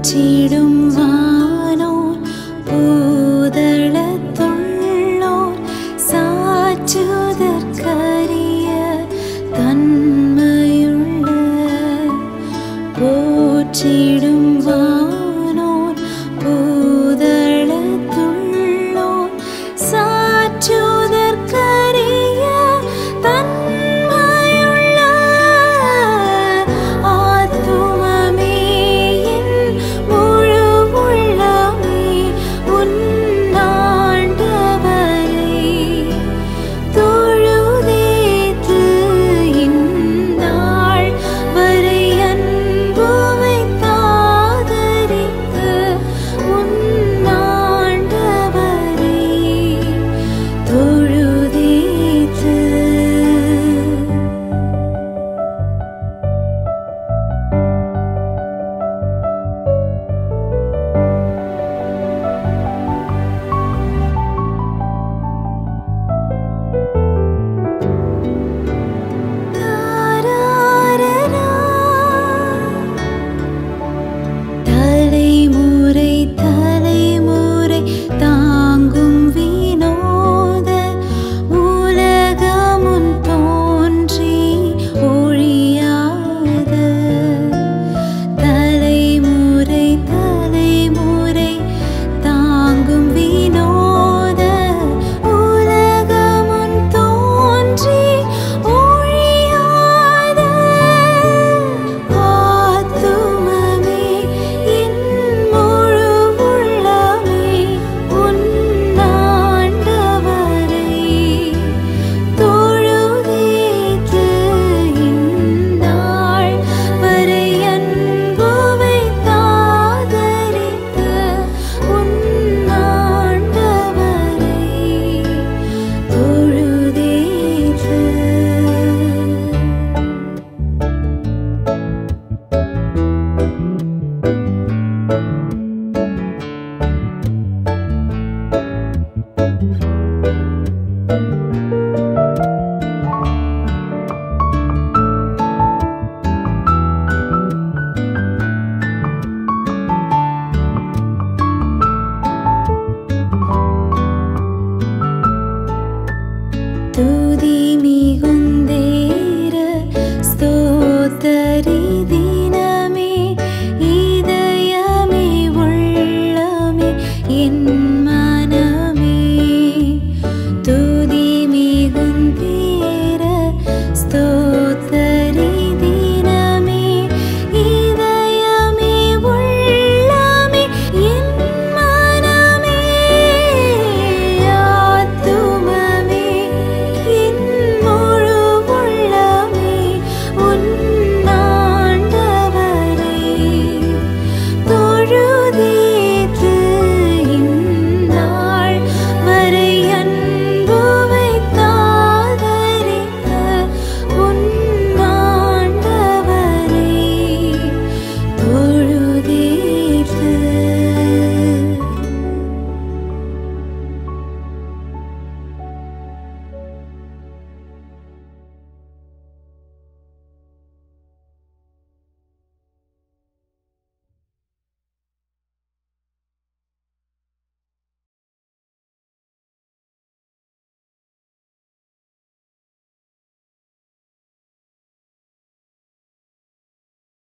போற்றிடும் வானோர் பூதளத்துள்ளோர் சாற்றுதற்கரிய தன்மையுள்ள போற்றிடும் வான்